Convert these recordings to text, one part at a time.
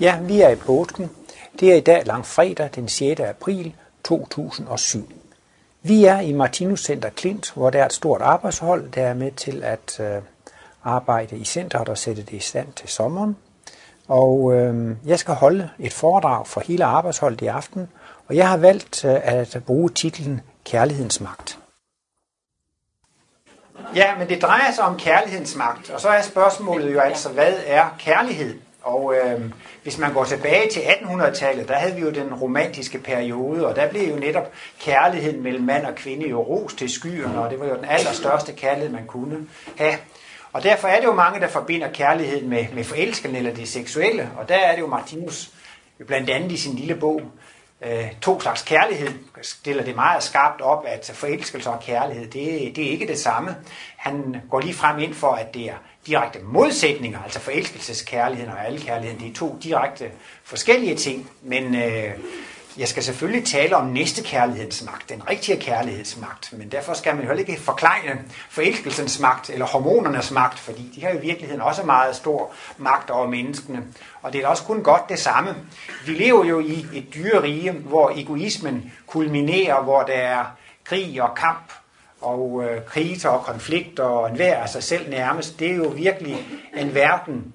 Ja, vi er i påsken. Det er i dag langfredag den 6. april 2007. Vi er i Martinus Center Klint, hvor der er et stort arbejdshold, der er med til at øh, arbejde i centret og sætte det i stand til sommeren. Og øh, jeg skal holde et foredrag for hele arbejdsholdet i aften, og jeg har valgt øh, at bruge titlen Kærlighedens magt. Ja, men det drejer sig om kærlighedens magt, og så er spørgsmålet jo altså, hvad er kærlighed? Og øh, hvis man går tilbage til 1800-tallet, der havde vi jo den romantiske periode, og der blev jo netop kærligheden mellem mand og kvinde jo ros til skyerne, og det var jo den allerstørste kærlighed, man kunne have. Og derfor er det jo mange, der forbinder kærligheden med, med forelskelsen eller det seksuelle, og der er det jo Martinus blandt andet i sin lille bog, øh, to slags kærlighed, stiller det meget skarpt op, at forelskelse og kærlighed, det, det er ikke det samme. Han går lige frem ind for, at det er direkte modsætninger, altså forelskelseskærligheden og alle kærligheden, det er to direkte forskellige ting, men øh, jeg skal selvfølgelig tale om næste kærlighedens magt, den rigtige kærlighedsmagt, men derfor skal man jo heller ikke forklejne forelskelsens magt eller hormonernes magt, fordi de har i virkeligheden også meget stor magt over menneskene. Og det er også kun godt det samme. Vi lever jo i et dyrerige, hvor egoismen kulminerer, hvor der er krig og kamp og øh, kriser og konflikter og enhver af sig selv nærmest. Det er jo virkelig en verden,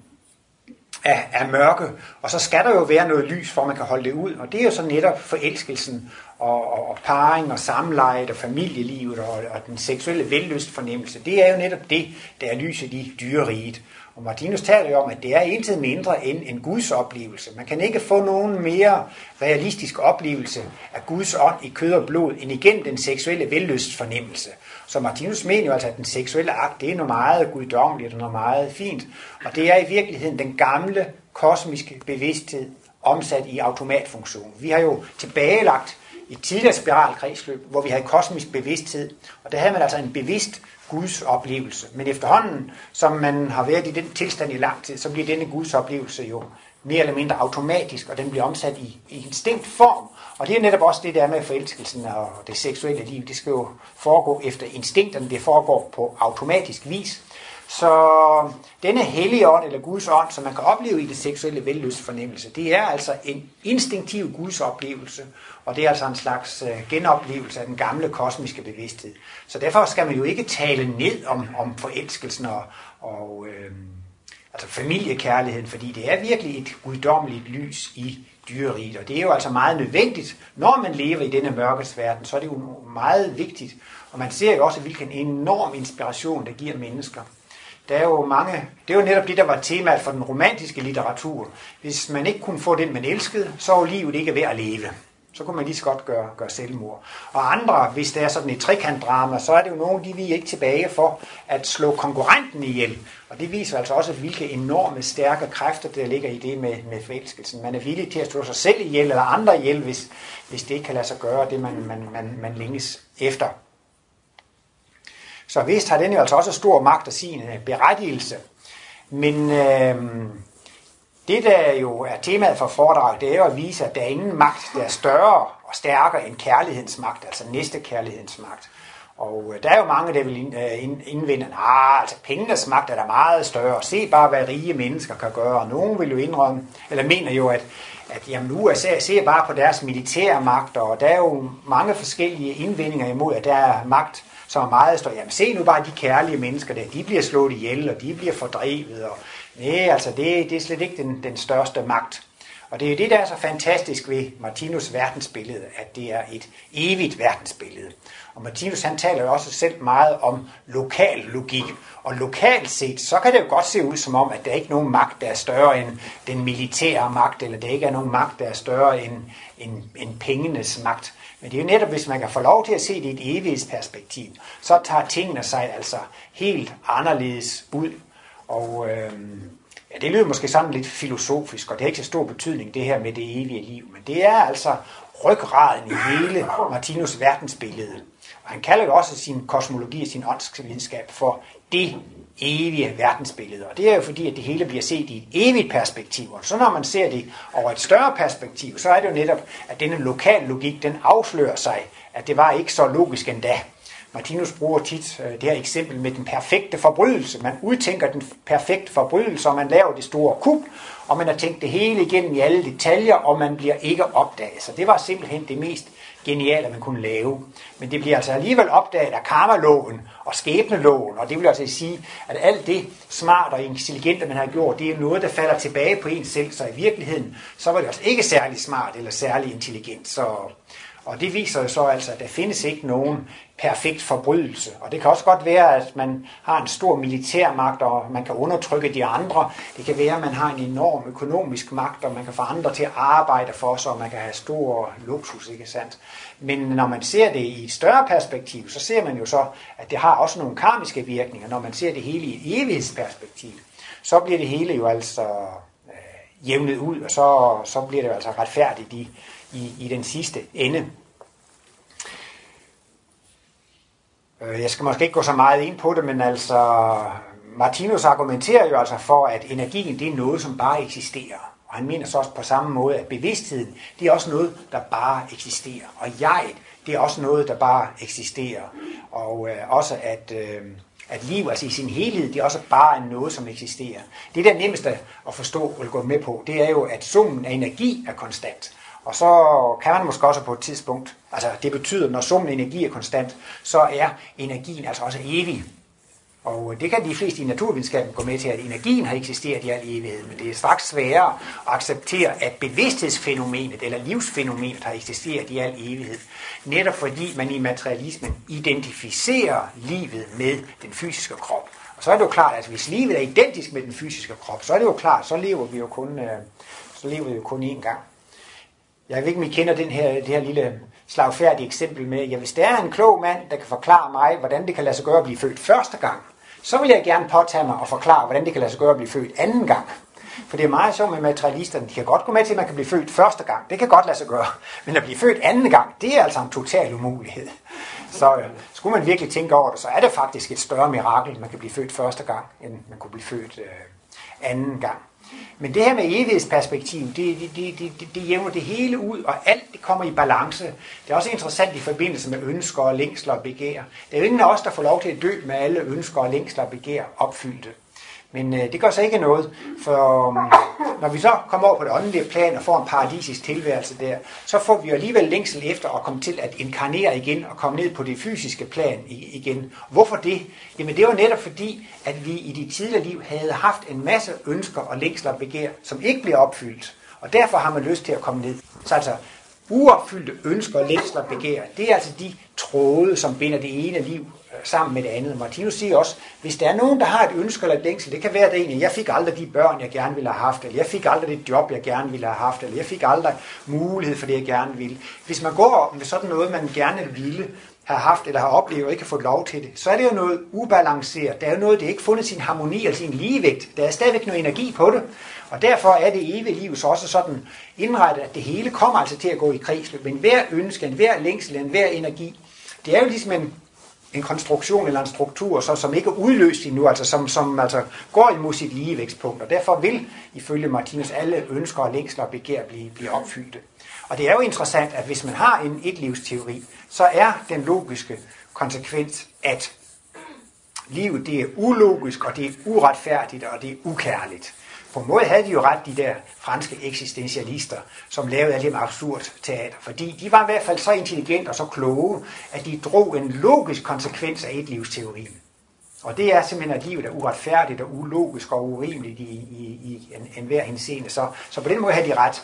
af, af mørke, og så skal der jo være noget lys, for man kan holde det ud, og det er jo så netop forelskelsen og, og, og parring og samleje og familielivet og, og den seksuelle vellystfornemmelse. Det er jo netop det, der er lyset i dyreriget. Og Martinus taler jo om, at det er intet mindre end en Guds oplevelse. Man kan ikke få nogen mere realistisk oplevelse af Guds ånd i kød og blod, end igen den seksuelle vellystfornemmelse. Så Martinus mener jo altså, at den seksuelle akt, det er noget meget guddommeligt og noget meget fint. Og det er i virkeligheden den gamle kosmiske bevidsthed omsat i automatfunktion. Vi har jo tilbagelagt i tidligere spiralkredsløb, hvor vi havde kosmisk bevidsthed, og der havde man altså en bevidst Guds oplevelse. Men efterhånden, som man har været i den tilstand i lang tid, så bliver denne Guds oplevelse jo mere eller mindre automatisk, og den bliver omsat i, i instinkt form. Og det er netop også det der med forelskelsen og det seksuelle liv. Det skal jo foregå efter instinkterne, det foregår på automatisk vis. Så denne hellige ånd, eller Guds ånd, som man kan opleve i det seksuelle vellystfornemmelse, det er altså en instinktiv Guds oplevelse, og det er altså en slags øh, genoplevelse af den gamle kosmiske bevidsthed. Så derfor skal man jo ikke tale ned om, om forelskelsen og, og øh, altså familiekærligheden, fordi det er virkelig et guddommeligt lys i dyreriget, og det er jo altså meget nødvendigt, når man lever i denne mørkets verden, så er det jo meget vigtigt, og man ser jo også, hvilken enorm inspiration det giver mennesker. Der er jo mange, det er jo netop det, der var temaet for den romantiske litteratur. Hvis man ikke kunne få den, man elskede, så var livet ikke værd at leve så kunne man lige så godt gøre, gøre selvmord. Og andre, hvis det er sådan et trekantdrama, så er det jo nogen, de vi ikke tilbage for at slå konkurrenten ihjel. Og det viser altså også, hvilke enorme stærke kræfter, der ligger i det med, med forelskelsen. Man er villig til at slå sig selv ihjel eller andre ihjel, hvis, hvis det ikke kan lade sig gøre det, man, man, man, man længes efter. Så vist har den jo altså også stor magt af sin øh, berettigelse. Men øh, det, der jo er temaet for foredraget, det er jo at vise, at der er ingen magt, der er større og stærkere end kærlighedens magt, altså næste kærlighedens magt. Og øh, der er jo mange, der vil øh, indvende, at ah, altså pengenes magt er der meget større. Se bare, hvad rige mennesker kan gøre. Og nogen vil jo indrømme, eller mener jo, at, at jamen, USA øh, ser bare på deres militære magt, og der er jo mange forskellige indvendinger imod, at der er magt, som er meget større. Jamen se nu bare de kærlige mennesker der, de bliver slået ihjel, og de bliver fordrevet, og Nej, altså det, det er slet ikke den, den største magt. Og det er det, der er så fantastisk ved Martinus verdensbillede, at det er et evigt verdensbillede. Og Martinus han taler jo også selv meget om lokal logik. Og lokalt set, så kan det jo godt se ud som om, at der ikke er nogen magt, der er større end den militære magt, eller der ikke er nogen magt, der er større end, end, end pengenes magt. Men det er jo netop, hvis man kan få lov til at se det i et evighedsperspektiv, så tager tingene sig altså helt anderledes ud og øh, ja, det lyder måske sådan lidt filosofisk, og det har ikke så stor betydning, det her med det evige liv. Men det er altså ryggraden i hele Martinus verdensbillede. Og han kalder jo også sin kosmologi og sin åndsvidenskab for det evige verdensbillede. Og det er jo fordi, at det hele bliver set i et evigt perspektiv. Og så når man ser det over et større perspektiv, så er det jo netop, at denne lokal logik, den afslører sig, at det var ikke så logisk endda. Martinus bruger tit øh, det her eksempel med den perfekte forbrydelse. Man udtænker den perfekte forbrydelse, og man laver det store kub, og man har tænkt det hele igennem i alle detaljer, og man bliver ikke opdaget. Så det var simpelthen det mest geniale, man kunne lave. Men det bliver altså alligevel opdaget af karmaloven og skæbneloven, og det vil altså sige, at alt det smart og intelligente, man har gjort, det er noget, der falder tilbage på en selv, så i virkeligheden, så var det altså ikke særlig smart eller særlig intelligent. Så, og det viser jo så altså, at der findes ikke nogen perfekt forbrydelse. Og det kan også godt være, at man har en stor militærmagt, og man kan undertrykke de andre. Det kan være, at man har en enorm økonomisk magt, og man kan få andre til at arbejde for sig, og man kan have stor luksus, ikke sandt? Men når man ser det i et større perspektiv, så ser man jo så, at det har også nogle karmiske virkninger. Når man ser det hele i et evighedsperspektiv, så bliver det hele jo altså øh, jævnet ud, og så, så bliver det jo altså retfærdigt i, i, i den sidste ende. Øh, Øh, jeg skal måske ikke gå så meget ind på det, men altså Martinus argumenterer jo altså for, at energien det er noget, som bare eksisterer. Og han mener så også på samme måde, at bevidstheden det er også noget, der bare eksisterer. Og jeg, det er også noget, der bare eksisterer. Og øh, også at, øh, at liv altså i sin helhed, det er også bare noget, som eksisterer. Det, der nemmeste at forstå og gå med på, det er jo, at summen af energi er konstant. Og så kan man måske også på et tidspunkt, altså det betyder, når summen af energi er konstant, så er energien altså også evig. Og det kan de fleste i naturvidenskaben gå med til, at energien har eksisteret i al evighed, men det er straks sværere at acceptere, at bevidsthedsfænomenet eller livsfænomenet har eksisteret i al evighed. Netop fordi man i materialismen identificerer livet med den fysiske krop. Og så er det jo klart, at hvis livet er identisk med den fysiske krop, så er det jo klart, så lever vi jo kun, øh, så lever vi jo kun én gang. Jeg ved ikke, om I kender den her, det her lille slagfærdige eksempel med, ja, hvis der er en klog mand, der kan forklare mig, hvordan det kan lade sig gøre at blive født første gang, så vil jeg gerne påtage mig og forklare, hvordan det kan lade sig gøre at blive født anden gang. For det er meget sjovt med materialisterne. De kan godt gå med til, at man kan blive født første gang. Det kan godt lade sig gøre. Men at blive født anden gang, det er altså en total umulighed. Så øh, skulle man virkelig tænke over det, så er det faktisk et større mirakel, man kan blive født første gang, end man kunne blive født øh, anden gang. Men det her med evighedsperspektiv, det, det, det, det, det jævner det hele ud, og alt det kommer i balance. Det er også interessant i forbindelse med ønsker og længsler og begær. Det er jo ingen af os, der får lov til at dø med alle ønsker og længsler og begær opfyldte. Men øh, det gør så ikke noget, for øh, når vi så kommer over på det åndelige plan og får en paradisisk tilværelse der, så får vi alligevel længsel efter at komme til at inkarnere igen og komme ned på det fysiske plan igen. Hvorfor det? Jamen det var netop fordi, at vi i de tidligere liv havde haft en masse ønsker og længsler og begær, som ikke bliver opfyldt. Og derfor har man lyst til at komme ned. Så altså, uopfyldte ønsker og længsler og begær, det er altså de tråde, som binder det ene liv sammen med det andet. Martinus siger også, hvis der er nogen, der har et ønske eller et længsel, det kan være det egentlig, jeg fik aldrig de børn, jeg gerne ville have haft, eller jeg fik aldrig det job, jeg gerne ville have haft, eller jeg fik aldrig mulighed for det, jeg gerne ville. Hvis man går med sådan noget, man gerne ville have haft eller har oplevet og ikke har fået lov til det, så er det jo noget ubalanceret. Der er jo noget, det ikke fundet sin harmoni eller sin ligevægt. Der er stadigvæk noget energi på det. Og derfor er det evige liv så også sådan indrettet, at det hele kommer altså til at gå i kredsløb. Men hver ønske, en hver længsel, en hver energi, det er jo ligesom en en konstruktion eller en struktur, så, som ikke er udløst endnu, altså som, som altså går imod sit ligevækstpunkt. Og derfor vil, ifølge Martinus, alle ønsker og længsler og begær blive, blive opfyldte. Og det er jo interessant, at hvis man har en etlivsteori, så er den logiske konsekvens, at livet det er ulogisk, og det er uretfærdigt, og det er ukærligt. På en måde havde de jo ret, de der franske eksistentialister, som lavede alt det absurd teater. Fordi de var i hvert fald så intelligente og så kloge, at de drog en logisk konsekvens af et livsteorien. Og det er simpelthen, at livet er uretfærdigt og ulogisk og urimeligt i, i, i en, enhver henseende. Så, så på den måde havde de ret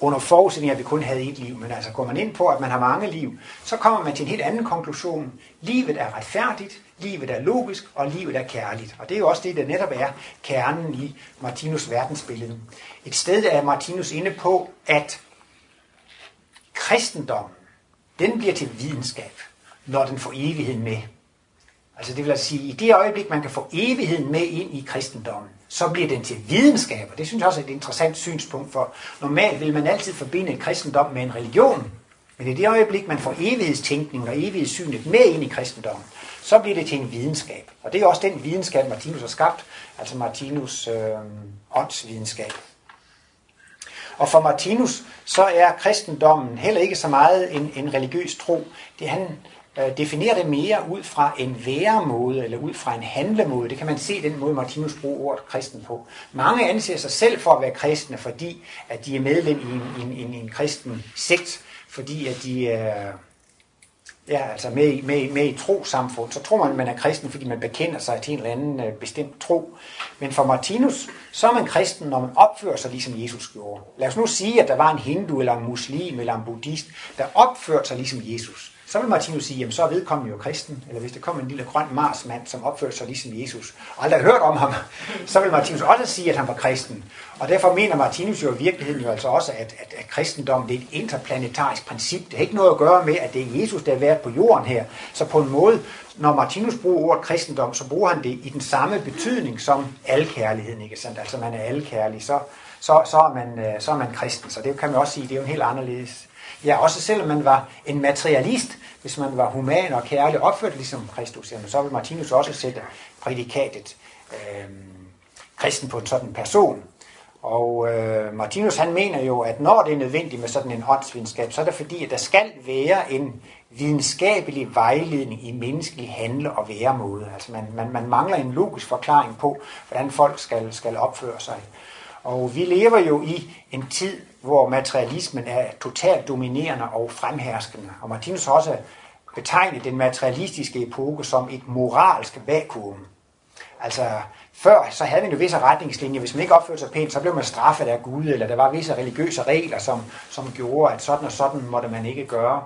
under forudsætning, at vi kun havde et liv. Men altså går man ind på, at man har mange liv, så kommer man til en helt anden konklusion. Livet er retfærdigt, livet er logisk, og livet er kærligt. Og det er jo også det, der netop er kernen i Martinus verdensbillede. Et sted er Martinus inde på, at kristendommen, den bliver til videnskab, når den får evigheden med. Altså det vil altså sige, i det øjeblik, man kan få evigheden med ind i kristendommen, så bliver den til videnskab. Og det synes jeg også er et interessant synspunkt, for normalt vil man altid forbinde en kristendom med en religion. Men i det øjeblik, man får evighedstænkning og evighedssynet med ind i kristendommen, så bliver det til en videnskab. Og det er også den videnskab, Martinus har skabt, altså Martinus øh, åndsvidenskab. Og for Martinus, så er kristendommen heller ikke så meget en, en religiøs tro. Det han øh, definerer det mere ud fra en væremåde, eller ud fra en handlemåde. Det kan man se den måde, Martinus bruger ordet kristen på. Mange anser sig selv for at være kristne, fordi at de er medlem i en, en, en, en kristen sekt, fordi at de er ja, altså med, med, med i trosamfund, så tror man, at man er kristen, fordi man bekender sig til en eller anden øh, bestemt tro. Men for Martinus, så er man kristen, når man opfører sig ligesom Jesus gjorde. Lad os nu sige, at der var en hindu, eller en muslim, eller en buddhist, der opførte sig ligesom Jesus. Så vil Martinus sige, jamen så er vedkommende jo kristen, eller hvis der kommer en lille grøn marsmand, som opfører sig ligesom Jesus, og aldrig har hørt om ham, så vil Martinus også sige, at han var kristen. Og derfor mener Martinus jo i virkeligheden jo altså også, at, at, at kristendom det er et interplanetarisk princip. Det har ikke noget at gøre med, at det er Jesus, der har været på jorden her. Så på en måde, når Martinus bruger ordet kristendom, så bruger han det i den samme betydning som alkærligheden, ikke sandt? Altså man er alkærlig, så, så, så, er man, øh, så er man kristen. Så det kan man også sige, det er jo en helt anderledes. Ja, også selvom man var en materialist, hvis man var human og kærlig, opført ligesom Kristus, jamen, så vil Martinus også sætte prædikatet øh, kristen på en sådan person. Og øh, Martinus han mener jo, at når det er nødvendigt med sådan en åndsvidenskab, så er det fordi, at der skal være en videnskabelig vejledning i menneskelig handle- og væremåde. Altså man, man, man mangler en logisk forklaring på, hvordan folk skal, skal opføre sig. Og vi lever jo i en tid, hvor materialismen er totalt dominerende og fremherskende. Og Martinus har også betegnet den materialistiske epoke som et moralsk vakuum. Altså, før så havde vi jo visse retningslinjer. Hvis man ikke opførte sig pænt, så blev man straffet af Gud, eller der var visse religiøse regler, som, som gjorde, at sådan og sådan måtte man ikke gøre.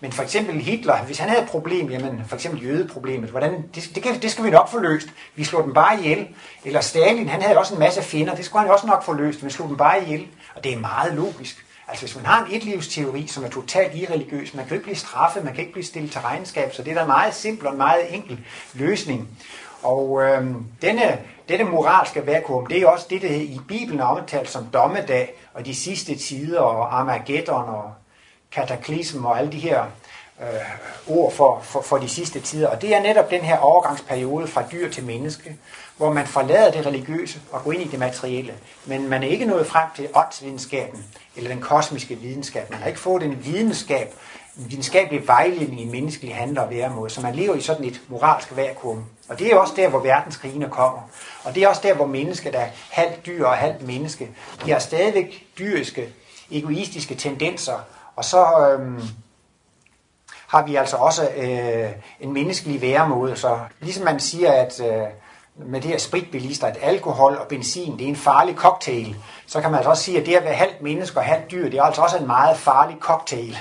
Men for eksempel Hitler, hvis han havde et problem, jamen for eksempel jødeproblemet, hvordan, det, det, kan, det skal vi nok få løst. Vi slår dem bare ihjel. Eller Stalin, han havde også en masse fjender, det skulle han også nok få løst, vi slog dem bare ihjel. Og det er meget logisk. Altså hvis man har en etlivsteori, som er totalt irreligiøs, man kan jo ikke blive straffet, man kan ikke blive stillet til regnskab, så det er da en meget simpel og en meget enkel løsning. Og øh, denne, denne moralske vakuum, det er også det, der i Bibelen er omtalt som dommedag, og de sidste tider, og Armageddon, og kataklysm, og alle de her øh, ord for, for, for de sidste tider. Og det er netop den her overgangsperiode fra dyr til menneske, hvor man forlader det religiøse og går ind i det materielle. Men man er ikke nået frem til åndsvidenskaben, eller den kosmiske videnskab. Man har ikke fået en videnskab, en videnskabelig vejledning i menneskelig handler og væremåde, så man lever i sådan et moralsk vakuum. Og det er også der, hvor verdenskrigene kommer. Og det er også der, hvor mennesket er halvt dyr og halvt menneske. De har stadigvæk dyriske, egoistiske tendenser. Og så øhm, har vi altså også øh, en menneskelig væremåde. Så ligesom man siger, at øh, med det her spritbilister, at alkohol og benzin, det er en farlig cocktail, så kan man altså også sige, at det at være halvt menneske og halvt dyr, det er altså også en meget farlig cocktail.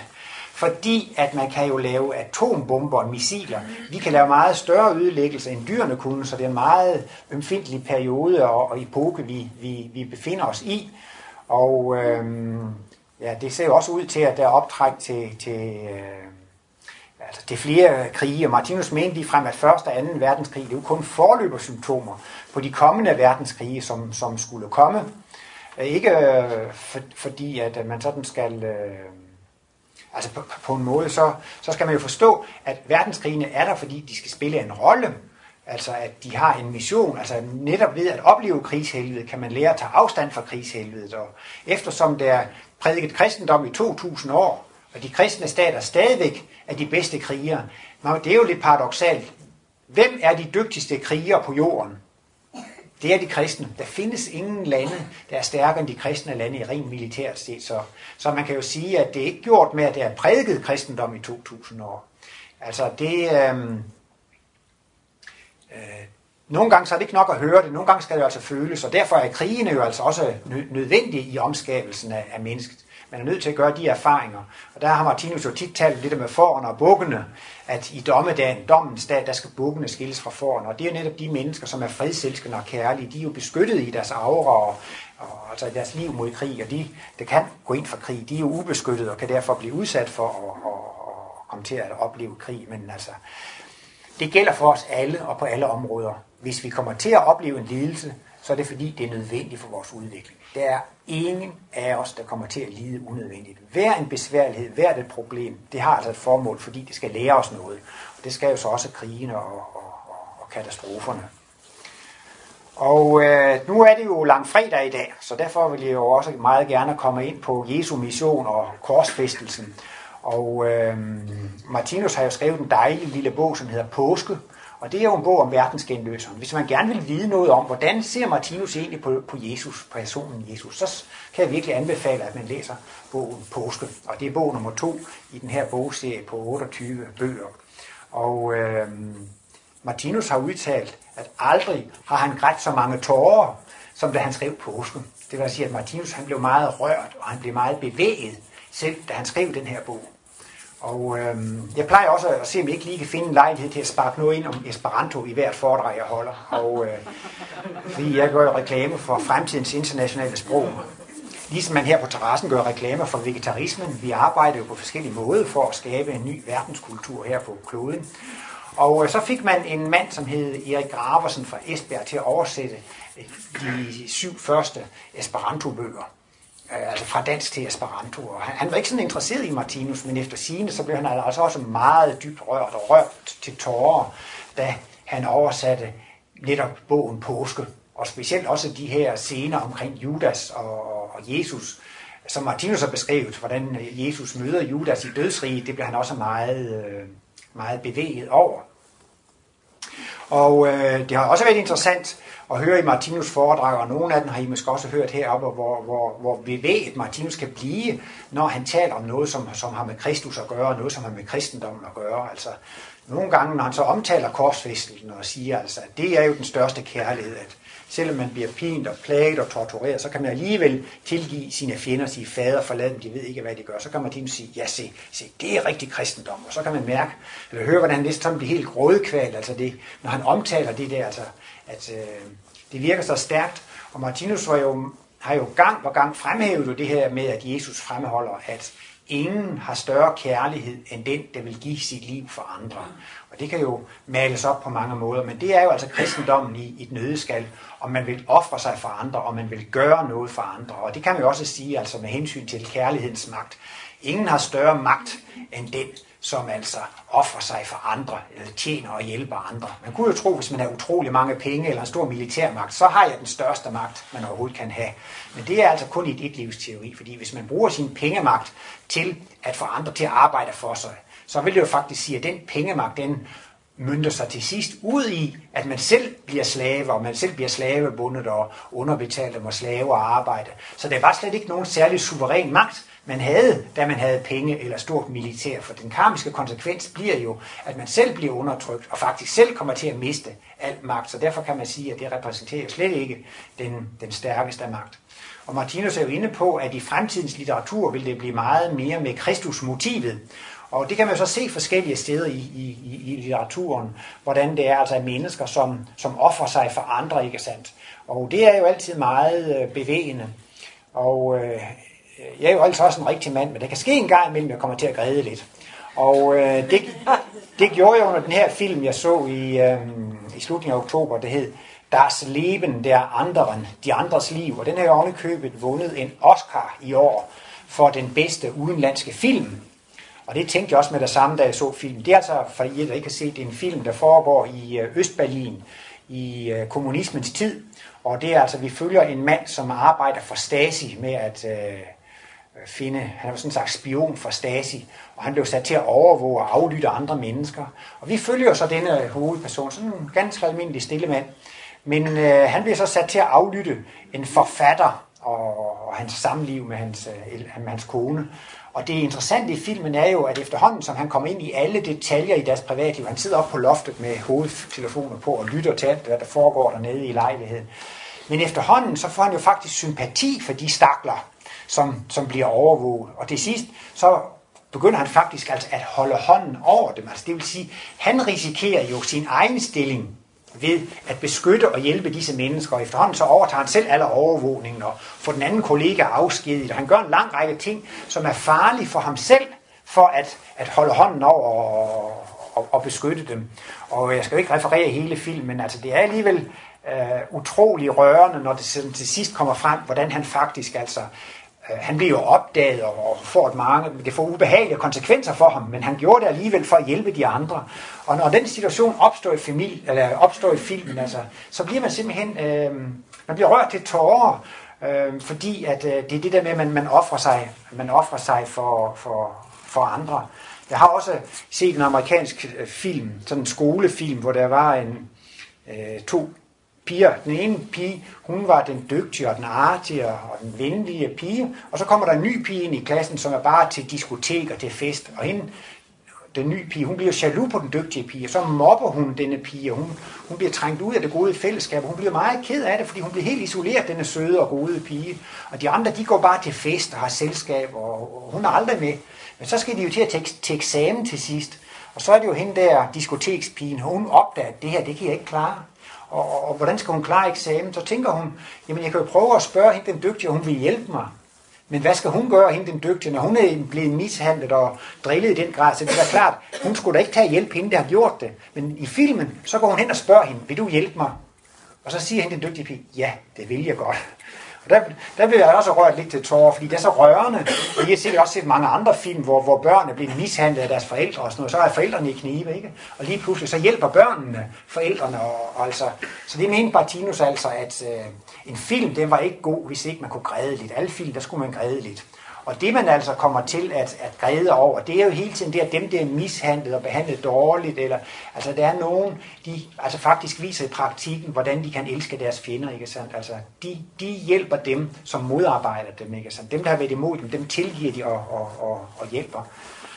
Fordi at man kan jo lave atombomber og missiler. Vi kan lave meget større ødelæggelser, end dyrene kunne, så det er en meget ømfindelig periode og, og epoke, vi, vi, vi befinder os i. Og øhm, ja, det ser jo også ud til, at der er optræk til, til øh, altså det er flere krige, og Martinus mente ligefrem, at 1. og 2. verdenskrig, det er jo kun forløbersymptomer på de kommende verdenskrige, som, som skulle komme. Øh, ikke øh, for, fordi, at øh, man sådan skal... Øh, altså på, på en måde, så, så skal man jo forstå, at verdenskrigene er der, fordi de skal spille en rolle. Altså at de har en mission, altså netop ved at opleve krigshelvede, kan man lære at tage afstand fra krigshelvedet. Og eftersom der er prædiket kristendom i 2000 år, og de kristne stater stadigvæk er de bedste krigere. Men det er jo lidt paradoxalt. Hvem er de dygtigste krigere på jorden? Det er de kristne. Der findes ingen lande, der er stærkere end de kristne lande i rent militært set. Så, så man kan jo sige, at det er ikke gjort med, at det er prædiket kristendom i 2000 år. Altså det... Øh, øh, nogle gange så er det ikke nok at høre det, nogle gange skal det altså føles, og derfor er krigene jo altså også nødvendige i omskabelsen af, af mennesket. Man er nødt til at gøre de erfaringer. Og der har Martinus jo tit talt lidt med forerne og bukkene, at i dommedagen, dommens dag, der skal bukkene skilles fra forerne. Og det er jo netop de mennesker, som er fredselskende og kærlige. De er jo beskyttet i deres aura og, og altså i deres liv mod krig, og de, der kan gå ind for krig, de er jo ubeskyttet og kan derfor blive udsat for at, at, at komme til at opleve krig. Men altså, det gælder for os alle og på alle områder. Hvis vi kommer til at opleve en lidelse, så er det fordi, det er nødvendigt for vores udvikling. Der er ingen af os, der kommer til at lide unødvendigt. Hver en besværlighed, hvert et problem, det har altså et formål, fordi det skal lære os noget. Og det skal jo så også krigene og, og, og katastroferne. Og øh, nu er det jo langfredag i dag, så derfor vil jeg jo også meget gerne komme ind på Jesu mission og korsfæstelsen. Og øh, Martinus har jo skrevet en dejlig lille bog, som hedder Påske, og det er jo en bog om verdensgenløseren. Hvis man gerne vil vide noget om, hvordan ser Martinus egentlig på, på Jesus, på personen Jesus, så kan jeg virkelig anbefale, at man læser bogen Påske. Og det er bog nummer to i den her bogserie på 28 bøger. Og øh, Martinus har udtalt, at aldrig har han grædt så mange tårer, som da han skrev Påske. Det vil sige, at Martinus han blev meget rørt, og han blev meget bevæget, selv da han skrev den her bog. Og øh, jeg plejer også at se, om jeg ikke lige kan finde en lejlighed til at sparke noget ind om Esperanto i hvert foredrag, jeg holder. Og, øh, fordi jeg gør reklame for fremtidens internationale sprog. Ligesom man her på terrassen gør reklamer for vegetarismen. Vi arbejder jo på forskellige måder for at skabe en ny verdenskultur her på kloden. Og øh, så fik man en mand, som hed Erik Graversen fra Esbjerg, til at oversætte de syv første Esperanto-bøger. Øh, altså fra dansk til Esperanto. Og han, han var ikke sådan interesseret i Martinus, men efter sigende, så blev han altså også meget dybt rørt og rørt til tårer, da han oversatte netop bogen Påske. Og specielt også de her scener omkring Judas og, og Jesus, som Martinus har beskrevet, hvordan Jesus møder Judas i dødsriget, det bliver han også meget, øh, meget bevæget over. Og øh, det har også været interessant og høre i Martinus foredrag, og nogle af dem har I måske også hørt heroppe, hvor, hvor, hvor bevæget Martinus kan blive, når han taler om noget, som, som har med Kristus at gøre, noget, som har med kristendommen at gøre. Altså, nogle gange, når han så omtaler korsfæstelsen og siger, altså, at det er jo den største kærlighed, at selvom man bliver pint og plaget og tortureret, så kan man alligevel tilgive sine fjender, sige, fader, forlad dem, de ved ikke, hvad de gør. Så kan man til sige, ja, se, se, det er rigtig kristendom. Og så kan man mærke, eller høre, hvordan han næsten bliver helt grådkval, altså det, når han omtaler det der, altså, at øh, det virker så stærkt. Og Martinus var jo, har jo gang på gang fremhævet det her med, at Jesus fremholder, at ingen har større kærlighed end den, der vil give sit liv for andre. Og det kan jo males op på mange måder, men det er jo altså kristendommen i, i et nødeskal, om man vil ofre sig for andre, og man vil gøre noget for andre. Og det kan man jo også sige altså med hensyn til kærlighedens magt. Ingen har større magt end den, som altså offrer sig for andre, eller tjener og hjælper andre. Man kunne jo tro, hvis man har utrolig mange penge eller en stor militærmagt, så har jeg den største magt, man overhovedet kan have. Men det er altså kun i et livsteori, fordi hvis man bruger sin pengemagt til at få andre til at arbejde for sig, så vil det jo faktisk sige, at den pengemagt, den mynder sig til sidst ud i, at man selv bliver slave, og man selv bliver slavebundet og underbetalt og må slave og arbejde. Så det var slet ikke nogen særlig suveræn magt, man havde, da man havde penge eller stort militær. For den karmiske konsekvens bliver jo, at man selv bliver undertrykt, og faktisk selv kommer til at miste al magt. Så derfor kan man sige, at det repræsenterer slet ikke den, den stærkeste af magt. Og Martinus er jo inde på, at i fremtidens litteratur vil det blive meget mere med Kristus-motivet. Og det kan man jo så se forskellige steder i, i, i litteraturen, hvordan det er altså mennesker, som, som offer sig for andre, ikke sandt? Og det er jo altid meget øh, bevægende. Og øh, Øh, jeg er jo altså også en rigtig mand, men det kan ske en gang imellem, jeg kommer til at græde lidt. Og øh, det, det gjorde jeg under den her film, jeg så i, øh, i slutningen af oktober, det hed Das Leben der Anderen, de andres liv. Og den har jo købet vundet en Oscar i år for den bedste udenlandske film. Og det tænkte jeg også med det samme, da jeg så filmen. Det er altså, for I der ikke har set, det er en film, der foregår i øh, Østberlin i øh, kommunismens tid. Og det er altså, vi følger en mand, som arbejder for Stasi med at øh, Øh, finde, han var sådan en slags spion for Stasi, og han blev sat til at overvåge og aflytte andre mennesker. Og vi følger så denne øh, hovedperson, sådan en ganske almindelig stille mand. Men øh, han bliver så sat til at aflytte en forfatter og, og hans samliv med hans, øh, med hans kone. Og det interessante i filmen er jo, at efterhånden, som han kommer ind i alle detaljer i deres privatliv, han sidder op på loftet med hovedtelefoner på og lytter til alt, hvad der foregår dernede i lejligheden. Men efterhånden, så får han jo faktisk sympati for de stakler, som, som bliver overvåget. Og til sidst, så begynder han faktisk altså at holde hånden over dem. Altså det vil sige, han risikerer jo sin egen stilling ved at beskytte og hjælpe disse mennesker. Efterhånden så overtager han selv alle overvågningen og får den anden kollega afskediget. Og han gør en lang række ting, som er farlige for ham selv, for at, at holde hånden over og, og, og beskytte dem. Og jeg skal jo ikke referere hele filmen, men altså det er alligevel øh, utrolig rørende, når det til sidst kommer frem, hvordan han faktisk altså Øh, han bliver jo opdaget og får et mange, det får ubehagelige konsekvenser for ham, men han gjorde det alligevel for at hjælpe de andre. Og når den situation opstår i, familie, eller opstår i filmen, altså, så bliver man simpelthen, øh, man bliver rørt til tårer, øh, fordi at øh, det er det der med, at man, man offrer sig, man offrer sig for, for, for andre. Jeg har også set en amerikansk øh, film, sådan en skolefilm, hvor der var en, øh, to piger. Den ene pige, hun var den dygtige og den artige og den venlige pige, og så kommer der en ny pige ind i klassen, som er bare til diskotek og til fest, og hende, den nye pige, hun bliver jaloux på den dygtige pige, og så mobber hun denne pige, hun, hun bliver trængt ud af det gode fællesskab, hun bliver meget ked af det, fordi hun bliver helt isoleret, denne søde og gode pige, og de andre, de går bare til fest og har selskab, og, og hun er aldrig med. Men så skal de jo til at tage til eksamen til sidst, og så er det jo hende der, diskotekspigen, hun opdager, at det her, det kan jeg ikke klare og, og, og hvordan skal hun klare eksamen? Så tænker hun, jamen jeg kan jo prøve at spørge hende den dygtige, om hun vil hjælpe mig. Men hvad skal hun gøre, hende den dygtige, når hun er blevet mishandlet og drillet i den grad? Så det er klart, hun skulle da ikke tage hjælp hende, der har gjort det. Men i filmen, så går hun hen og spørger hende, vil du hjælpe mig? Og så siger hende den dygtige pige, ja, det vil jeg godt. Og der, der bliver jeg også rørt lidt til tårer, fordi det er så rørende. Og I har sikkert også set mange andre film, hvor, hvor børnene bliver mishandlet af deres forældre og sådan noget. Så er forældrene i knibe, ikke? Og lige pludselig så hjælper børnene forældrene. Og, og altså, så det mente Bartinus altså, at øh, en film, den var ikke god, hvis ikke man kunne græde lidt. Alle film, der skulle man græde lidt. Og det man altså kommer til at, at græde over, det er jo hele tiden det, at dem, der er mishandlet og behandlet dårligt, eller, altså der er nogen, de altså faktisk viser i praktikken, hvordan de kan elske deres fjender, ikke sandt? Altså, de, de hjælper dem, som modarbejder dem, ikke sandt? Dem, der har været imod dem, dem tilgiver de og, og, og, og hjælper.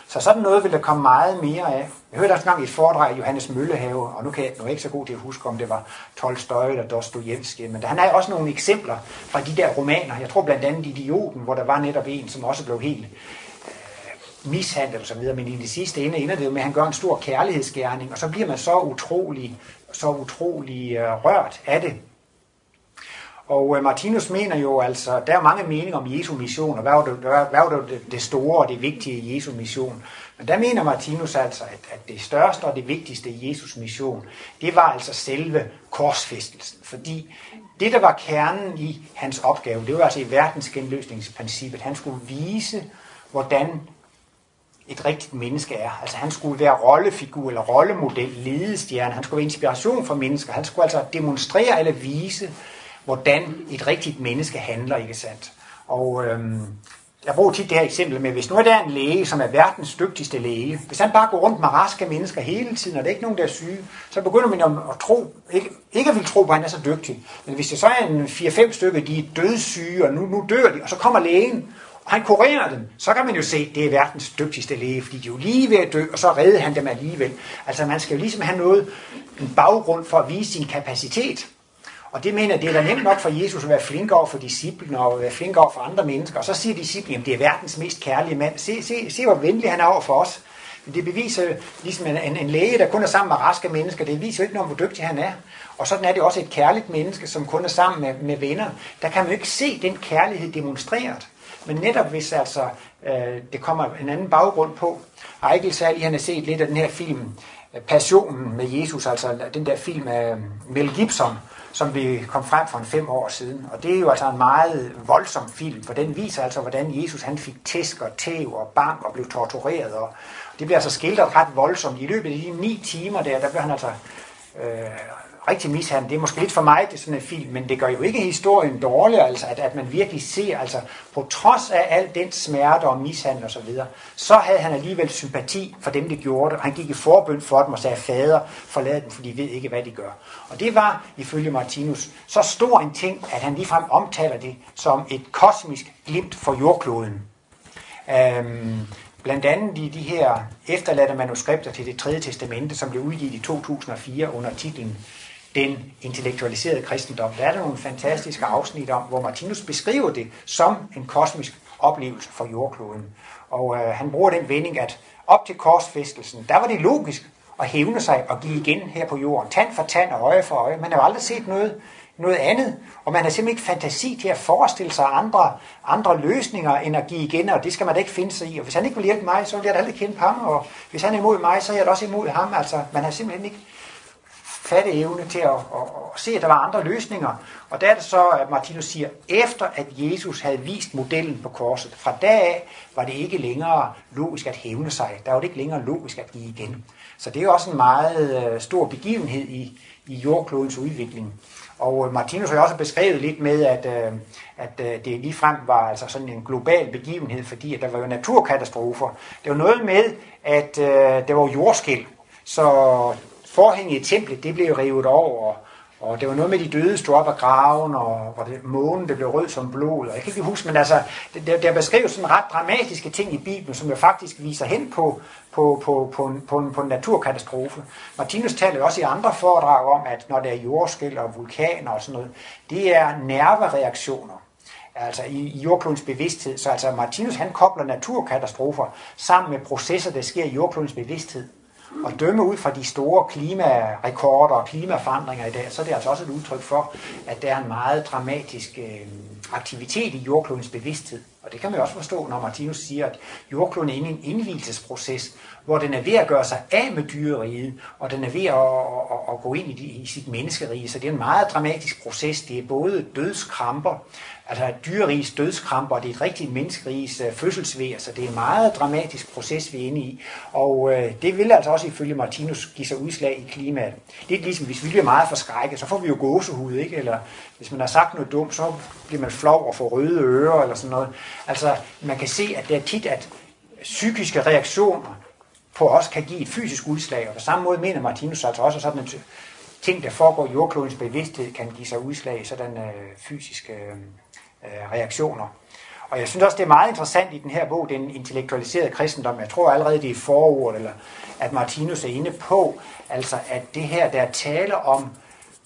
Så sådan noget vil der komme meget mere af. Jeg hørte også engang et foredrag af Johannes Møllehave, og nu kan jeg nu er ikke så god til at huske, om det var Tolstoy eller Dostojevski, men han har også nogle eksempler fra de der romaner. Jeg tror blandt andet Idioten, hvor der var netop en, som også blev helt øh, mishandlet osv., så men i det sidste ende ender det jo med, at han gør en stor kærlighedsgerning, og så bliver man så utrolig, så utrolig øh, rørt af det. Og øh, Martinus mener jo altså, der er mange meninger om Jesu mission, og hvad var det, hvad var det, det store og det vigtige i Jesu mission. Men der mener Martinus altså, at, at det største og det vigtigste i Jesus mission, det var altså selve korsfæstelsen. Fordi det, der var kernen i hans opgave, det var altså i verdensgenløsningsprincippet. Han skulle vise, hvordan et rigtigt menneske er. Altså han skulle være rollefigur eller rollemodel, ledestjerne. Han skulle være inspiration for mennesker. Han skulle altså demonstrere eller vise, hvordan et rigtigt menneske handler, ikke sandt? Og øhm, jeg bruger tit det her eksempel med, hvis nu er der en læge, som er verdens dygtigste læge, hvis han bare går rundt med raske mennesker hele tiden, og der er ikke nogen, der er syge, så begynder man at tro, ikke, ikke at ville tro på, at han er så dygtig. Men hvis det så er en 4-5 stykker, de er dødssyge, og nu, nu dør de, og så kommer lægen, og han kurerer dem, så kan man jo se, at det er verdens dygtigste læge, fordi de er jo lige ved at dø, og så redder han dem alligevel. Altså man skal jo ligesom have noget, en baggrund for at vise sin kapacitet. Og det mener det er da nemt nok for Jesus at være flink over for disciplene og være flink over for andre mennesker. Og så siger disciplen, at det er verdens mest kærlige mand. Se, se, se hvor venlig han er over for os. Men det beviser ligesom en, en, en læge, der kun er sammen med raske mennesker, det viser jo ikke noget om, hvor dygtig han er. Og sådan er det også et kærligt menneske, som kun er sammen med, med venner. Der kan man jo ikke se den kærlighed demonstreret. Men netop hvis altså, øh, det kommer en anden baggrund på. Ejkel særlig, han har set lidt af den her film, øh, Passionen med Jesus, altså den der film af Mel Gibson, som vi kom frem for en fem år siden. Og det er jo altså en meget voldsom film, for den viser altså, hvordan Jesus han fik tæsk og tæv og bank og blev tortureret. Og det bliver altså skildret ret voldsomt. I løbet af de ni timer der, der blev han altså øh, rigtig mishandlet. Det er måske lidt for mig til sådan en film, men det gør jo ikke historien dårlig, altså, at, at man virkelig ser, altså på trods af al den smerte og mishandling og så videre, så havde han alligevel sympati for dem, der gjorde det. Han gik i forbøn for dem og sagde, fader, forlad dem, for de ved ikke, hvad de gør. Og det var, ifølge Martinus, så stor en ting, at han ligefrem omtaler det som et kosmisk glimt for jordkloden. Øhm, blandt andet i de her efterladte manuskripter til det tredje testamente, som blev udgivet i 2004 under titlen den intellektualiserede kristendom. Der er der nogle fantastiske afsnit om, hvor Martinus beskriver det som en kosmisk oplevelse for jordkloden. Og øh, han bruger den vending, at op til korsfæstelsen, der var det logisk at hævne sig og give igen her på jorden. Tand for tand og øje for øje. Man har jo aldrig set noget, noget andet, og man har simpelthen ikke fantasi til at forestille sig andre, andre løsninger end at give igen, og det skal man da ikke finde sig i. Og hvis han ikke vil hjælpe mig, så vil jeg da aldrig kende ham, og hvis han er imod mig, så er jeg da også imod ham. Altså, man har simpelthen ikke fatteevne til at, at, at se, at der var andre løsninger. Og der er det så, at Martinus siger, efter at Jesus havde vist modellen på korset, fra da af var det ikke længere logisk at hævne sig. Der var det ikke længere logisk at give igen. Så det er også en meget øh, stor begivenhed i, i jordklodens udvikling. Og øh, Martinus har også beskrevet lidt med, at, øh, at øh, det ligefrem var altså sådan en global begivenhed, fordi at der var jo naturkatastrofer. Det var noget med, at der var jordskæld, så forhænget i templet, det blev revet over, og det var noget med, de døde stod op af graven, og hvor det, månen det blev rød som blod. Og jeg kan ikke huske, men altså, der, der beskrives sådan ret dramatiske ting i Bibelen, som jo faktisk viser hen på, på, på, på, en, på, en, på en naturkatastrofe. Martinus taler jo også i andre foredrag om, at når der er jordskæld og vulkaner og sådan noget, det er nervereaktioner altså i, i jordklodens bevidsthed. Så altså Martinus han kobler naturkatastrofer sammen med processer, der sker i jordklodens bevidsthed og dømme ud fra de store klimarekorder og klimaforandringer i dag, så er det altså også et udtryk for, at der er en meget dramatisk øh, aktivitet i jordklodens bevidsthed. Og det kan man også forstå, når Martinus siger, at jordkloden er inde i en indvielsesproces, hvor den er ved at gøre sig af med dyreriget, og den er ved at, at, at gå ind i, de, i sit menneskerige. Så det er en meget dramatisk proces. Det er både dødskramper, altså dyreriges dødskramper, det er et rigtigt menneskerigs uh, øh, fødselsvær, så det er en meget dramatisk proces, vi er inde i. Og øh, det vil altså også ifølge Martinus give sig udslag i klimaet. Det er ligesom, hvis vi bliver meget forskrækket, så får vi jo gåsehud, ikke? Eller hvis man har sagt noget dumt, så bliver man flov og får røde ører, eller sådan noget. Altså, man kan se, at det er tit, at psykiske reaktioner på os kan give et fysisk udslag, og på samme måde mener Martinus altså også, at sådan en ting, der foregår i jordklodens bevidsthed, kan give sig udslag i sådan øh, fysiske øh, øh reaktioner. Og jeg synes også, det er meget interessant i den her bog, den intellektualiserede kristendom. Jeg tror allerede, det er forord, eller at Martinus er inde på, altså at det her, der taler om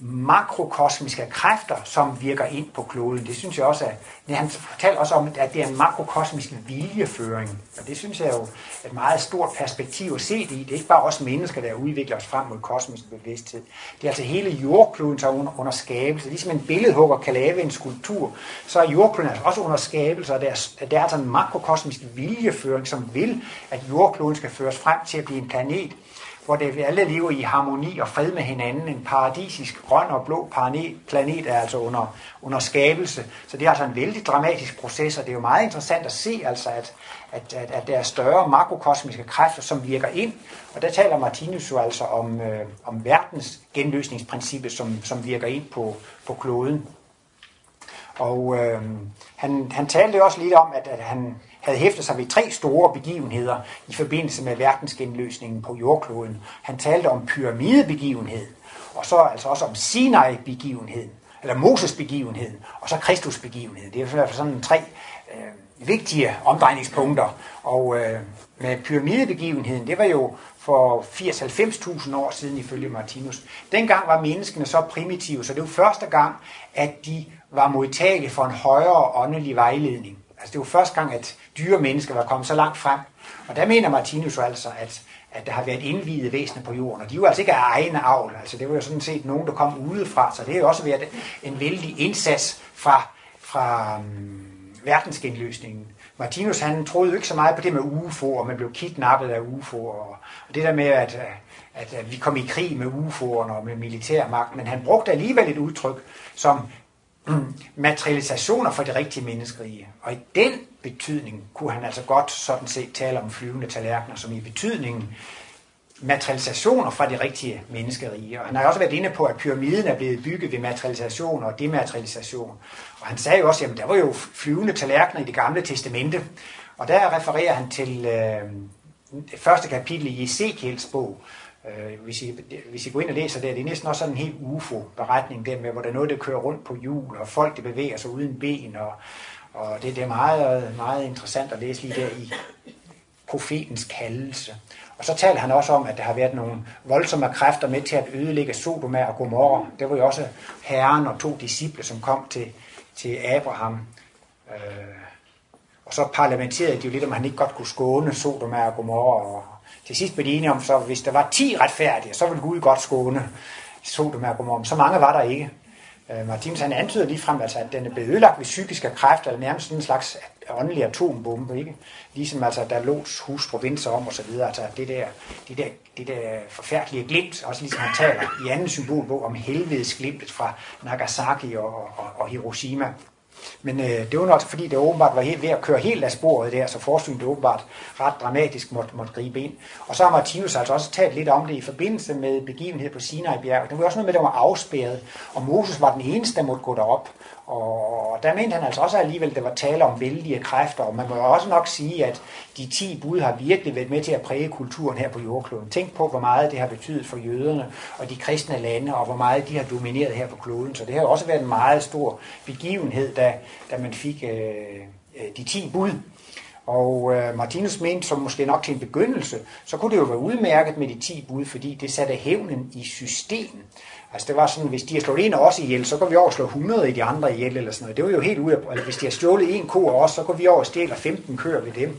makrokosmiske kræfter, som virker ind på kloden. Det synes jeg også, men han fortalte også om, at det er en makrokosmisk viljeføring. Og det synes jeg er jo et meget stort perspektiv at se det i. Det er ikke bare os mennesker, der udvikler os frem mod kosmisk bevidsthed. Det er altså hele jordkloden, der er under, under skabelse. Ligesom en billedhugger kan lave en skulptur, så er jordkloden altså også under skabelse, og der er, der er altså en makrokosmisk viljeføring, som vil, at jordkloden skal føres frem til at blive en planet, hvor det, vi alle lever i harmoni og fred med hinanden. En paradisisk grøn og blå planet er altså under, under skabelse. Så det er altså en vældig dramatisk proces, og det er jo meget interessant at se, altså, at, at, at, at der er større makrokosmiske kræfter, som virker ind. Og der taler Martinus jo altså om, øh, om verdens genløsningsprincippet, som, som virker ind på, på kloden. Og øh, han, han talte også lidt om, at, at han, havde hæftet sig ved tre store begivenheder i forbindelse med verdensgenløsningen på jordkloden. Han talte om pyramidebegivenheden, og så altså også om Sinai-begivenheden, eller Moses-begivenheden, og så Kristus-begivenheden. Det er i hvert fald sådan tre øh, vigtige omdrejningspunkter. Og øh, med pyramidebegivenheden, det var jo for 80-90.000 år siden ifølge Martinus. Dengang var menneskene så primitive, så det var første gang, at de var modtagelige for en højere åndelig vejledning. Altså det var første gang, at dyre mennesker var kommet så langt frem. Og der mener Martinus altså, at, at der har været indvidede væsener på jorden. Og de var altså ikke af egne avl. Altså det var jo sådan set nogen, der kom udefra. Så det har jo også været en vældig indsats fra, fra um, verdensgenløsningen. Martinus han troede jo ikke så meget på det med UFO'er, og man blev kidnappet af UFO'er. Og, og det der med, at, at, at vi kom i krig med UFO'erne og med militærmagt. Men han brugte alligevel et udtryk, som mm, materialisationer for det rigtige menneskerige. Og i den betydning kunne han altså godt sådan set tale om flyvende tallerkener, som i betydningen materialisationer fra det rigtige menneskerige. Og han har også været inde på, at pyramiden er blevet bygget ved materialisation og dematerialisation. Og han sagde jo også, at der var jo flyvende tallerkener i det gamle testamente. Og der refererer han til øh, det første kapitel i Ezekiels bog, Øh, hvis, I, hvis I går ind og læser det, det er næsten også sådan en helt UFO-beretning der med, hvor der er noget, der kører rundt på hjul, og folk, der bevæger sig uden ben, og, og det, det er meget, meget interessant at læse lige der i profetens kaldelse. Og så taler han også om, at der har været nogle voldsomme kræfter med til at ødelægge Sodoma og Gomorra. Det var jo også herren og to disciple, som kom til, til Abraham. Øh, og så parlamenterede de jo lidt, om han ikke godt kunne skåne Sodoma og Gomorra og, til sidst blev de enige om, så hvis der var 10 retfærdige, så ville Gud godt skåne Sodoma og Gomorra. Så mange var der ikke. Øh, Martinus han antyder ligefrem, altså, at den er blevet ødelagt ved psykiske kræfter, eller nærmest sådan en slags åndelig atombombe, ikke? Ligesom altså, der Lots hus provinser om og så videre, altså det der, det der, det der forfærdelige glimt, også ligesom han taler i anden symbolbog om helvedes glimtet fra Nagasaki og, og, og Hiroshima. Men øh, det var nok fordi, det åbenbart var helt ved at køre helt af sporet der, så forsynet åbenbart ret dramatisk måtte, måtte gribe ind. Og så har Martinus altså også talt lidt om det i forbindelse med begivenhed på Sinai-bjerget. Det var også noget med, at der var afspærret, og Moses var den eneste, der måtte gå derop. Og der mente han altså også alligevel, at der var tale om vældige kræfter, og man må også nok sige, at de ti bud har virkelig været med til at præge kulturen her på jordkloden. Tænk på, hvor meget det har betydet for jøderne og de kristne lande, og hvor meget de har domineret her på kloden. Så det har også været en meget stor begivenhed, da, da man fik øh, øh, de ti bud. Og øh, Martinus mente, som måske nok til en begyndelse, så kunne det jo være udmærket med de 10 bud, fordi det satte hævnen i system. Altså det var sådan, hvis de har slået en af os ihjel, så går vi over og slår 100 i de andre ihjel eller sådan noget. Det var jo helt ud af, eller hvis de har stjålet en ko af os, så går vi over og stjæler 15 køer ved dem.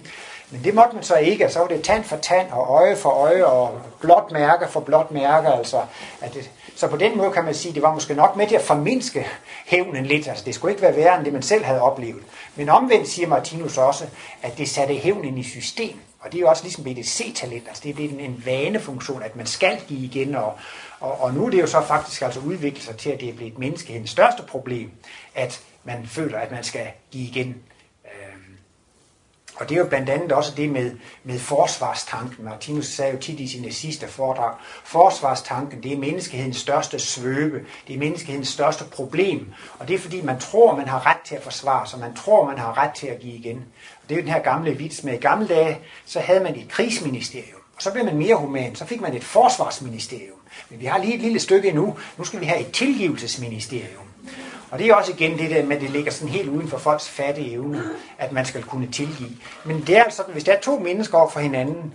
Men det måtte man så ikke, så var det tand for tand og øje for øje og blåt mærke for blåt mærke. Altså, at det, så på den måde kan man sige, at det var måske nok med til at formindske hævnen lidt. Altså det skulle ikke være værre end det, man selv havde oplevet. Men omvendt siger Martinus også, at det satte hævnen i system. Og det er jo også ligesom BDC-talent, altså det er blevet en, en vanefunktion, at man skal give igen, og, og, og nu er det jo så faktisk altså udviklet sig til, at det er blevet menneskehedens største problem, at man føler, at man skal give igen. Øhm, og det er jo blandt andet også det med, med forsvarstanken. Martinus sagde jo tit i sine sidste foredrag, forsvarstanken, det er menneskehedens største svøbe, det er menneskehedens største problem. Og det er fordi, man tror, man har ret til at forsvare sig, man tror, man har ret til at give igen. Og det er jo den her gamle vits med, i gamle dage, så havde man et krigsministerium, og så blev man mere human, så fik man et forsvarsministerium. Men vi har lige et lille stykke endnu. Nu skal vi have et tilgivelsesministerium. Og det er også igen det der med, at det ligger sådan helt uden for folks fattige evne, at man skal kunne tilgive. Men det er altså sådan, hvis der er to mennesker over for hinanden,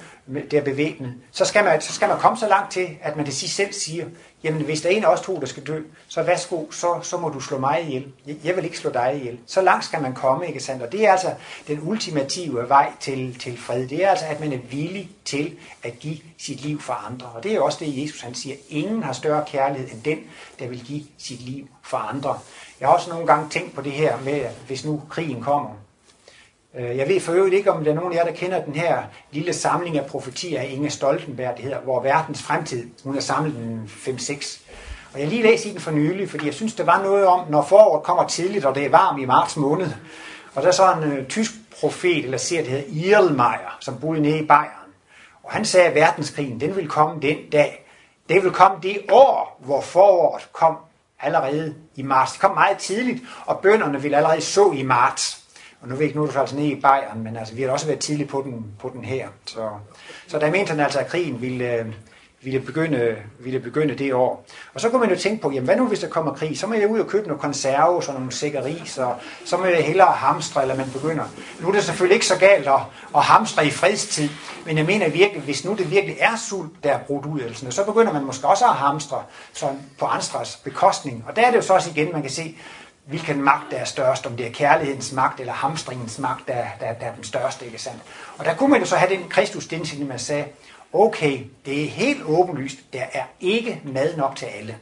der er bevæbnet, så skal, man, så skal man komme så langt til, at man til sidst selv siger, jamen hvis der er en af os to, der skal dø, så værsgo, så, så må du slå mig ihjel. Jeg vil ikke slå dig ihjel. Så langt skal man komme, ikke sandt? Og det er altså den ultimative vej til, til fred. Det er altså, at man er villig til at give sit liv for andre. Og det er også det, Jesus han siger. Ingen har større kærlighed end den, der vil give sit liv for andre. Jeg har også nogle gange tænkt på det her med, hvis nu krigen kommer. Øh, jeg ved for øvrigt ikke, om der er nogen af jer, der kender den her lille samling af profetier af Inge Stoltenberg, det hedder, hvor verdens fremtid, hun har samlet den 5-6. Og jeg lige læst i den for nylig, fordi jeg synes, der var noget om, når foråret kommer tidligt, og det er varmt i marts måned. Og der er så en uh, tysk profet, eller ser det hedder Irlmeier, som boede nede i Bayern. Og han sagde, at verdenskrigen, den vil komme den dag. Det vil komme det år, hvor foråret kom allerede i marts. Det kom meget tidligt, og bønderne ville allerede så i marts. Og nu er vi ikke, nu er det altså nede i Bayern, men altså, vi har også været tidligt på den, på den her. Så, så der mente han altså, at krigen ville, øh, ville, begynde, ville begynde det år. Og så kunne man jo tænke på, jamen hvad nu hvis der kommer krig? Så må jeg ud og købe nogle konserves og nogle sikkeris, og så må jeg hellere hamstre, eller man begynder. Nu er det selvfølgelig ikke så galt at, at hamstre i fredstid, men jeg mener virkelig, hvis nu det virkelig er sult, der er brudt ud, eller sådan, så begynder man måske også at hamstre sådan på andres bekostning. Og der er det jo så også igen, man kan se, hvilken magt der er størst, om det er kærlighedens magt eller hamstringens magt, der, der, der er den største, ikke sandt? Og der kunne man jo så have den kristus man sagde, okay, det er helt åbenlyst, der er ikke mad nok til alle.